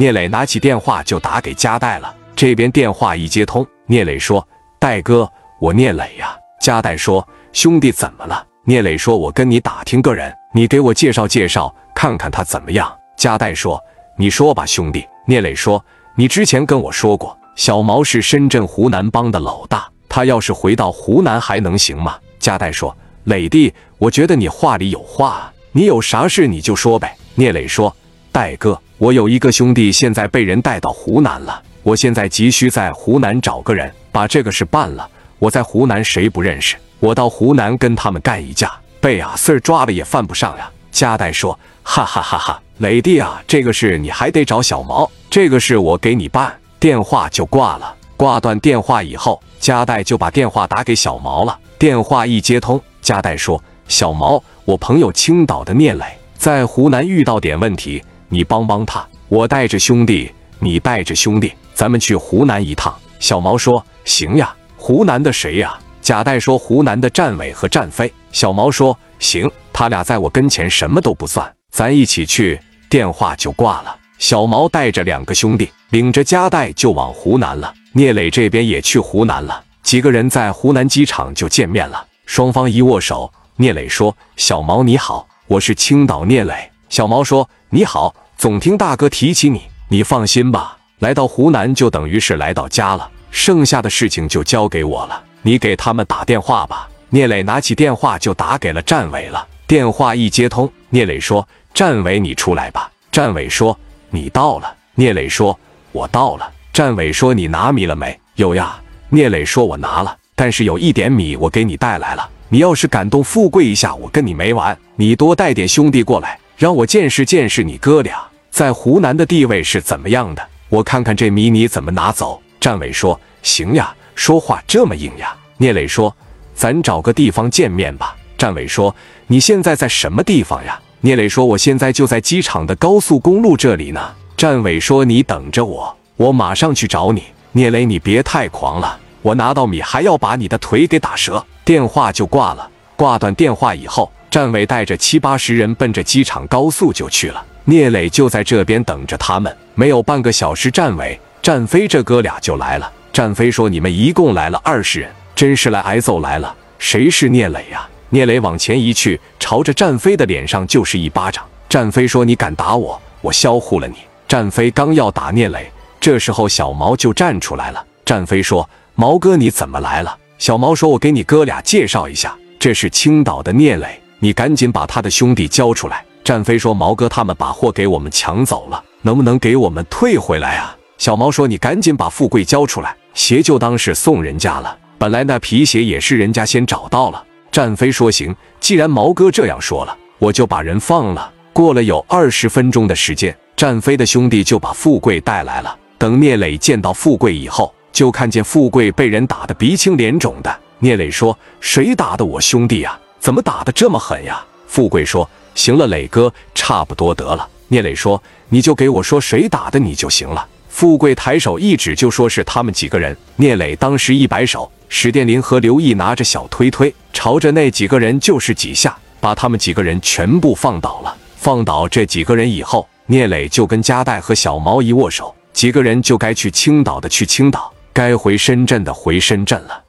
聂磊拿起电话就打给加代了。这边电话一接通，聂磊说：“戴哥，我聂磊呀。”加代说：“兄弟，怎么了？”聂磊说：“我跟你打听个人，你给我介绍介绍，看看他怎么样。”加代说：“你说吧，兄弟。”聂磊说：“你之前跟我说过，小毛是深圳湖南帮的老大，他要是回到湖南还能行吗？”加代说：“磊弟，我觉得你话里有话，你有啥事你就说呗。”聂磊说：“戴哥，我有一个兄弟现在被人带到湖南了。”我现在急需在湖南找个人把这个事办了。我在湖南谁不认识？我到湖南跟他们干一架，被阿 Sir 抓了也犯不上呀。加代说：“哈哈哈哈，磊弟啊，这个事你还得找小毛，这个事我给你办。”电话就挂了。挂断电话以后，加代就把电话打给小毛了。电话一接通，加代说：“小毛，我朋友青岛的聂磊在湖南遇到点问题，你帮帮他。我带着兄弟，你带着兄弟。”咱们去湖南一趟。小毛说：“行呀。”湖南的谁呀？贾代说：“湖南的战伟和战飞。”小毛说：“行，他俩在我跟前什么都不算，咱一起去。”电话就挂了。小毛带着两个兄弟，领着加代就往湖南了。聂磊这边也去湖南了。几个人在湖南机场就见面了。双方一握手，聂磊说：“小毛你好，我是青岛聂磊。”小毛说：“你好，总听大哥提起你，你放心吧。”来到湖南就等于是来到家了，剩下的事情就交给我了。你给他们打电话吧。聂磊拿起电话就打给了战伟了。电话一接通，聂磊说：“战伟，你出来吧。”战伟说：“你到了。”聂磊说：“我到了。”战伟说：“你拿米了没有呀？”聂磊说：“我拿了，但是有一点米我给你带来了。你要是敢动富贵一下，我跟你没完。你多带点兄弟过来，让我见识见识你哥俩在湖南的地位是怎么样的。”我看看这米你怎么拿走？战伟说：“行呀，说话这么硬呀。”聂磊说：“咱找个地方见面吧。”战伟说：“你现在在什么地方呀？”聂磊说：“我现在就在机场的高速公路这里呢。”战伟说：“你等着我，我马上去找你。”聂磊，你别太狂了，我拿到米还要把你的腿给打折。电话就挂了。挂断电话以后，战伟带着七八十人奔着机场高速就去了。聂磊就在这边等着他们。没有半个小时，战伟、战飞这哥俩就来了。战飞说：“你们一共来了二十人，真是来挨揍来了。谁是聂磊呀？”聂磊往前一去，朝着战飞的脸上就是一巴掌。战飞说：“你敢打我，我销户了你。”战飞刚要打聂磊，这时候小毛就站出来了。战飞说：“毛哥，你怎么来了？”小毛说：“我给你哥俩介绍一下，这是青岛的聂磊，你赶紧把他的兄弟交出来。”战飞说：“毛哥，他们把货给我们抢走了，能不能给我们退回来啊？”小毛说：“你赶紧把富贵交出来，鞋就当是送人家了。本来那皮鞋也是人家先找到了。”战飞说：“行，既然毛哥这样说了，我就把人放了。”过了有二十分钟的时间，战飞的兄弟就把富贵带来了。等聂磊见到富贵以后，就看见富贵被人打得鼻青脸肿的。聂磊说：“谁打的我兄弟啊？怎么打得这么狠呀？”富贵说。行了，磊哥，差不多得了。聂磊说：“你就给我说谁打的你就行了。”富贵抬手一指，就说是他们几个人。聂磊当时一摆手，史殿林和刘毅拿着小推推，朝着那几个人就是几下，把他们几个人全部放倒了。放倒这几个人以后，聂磊就跟加代和小毛一握手，几个人就该去青岛的去青岛，该回深圳的回深圳了。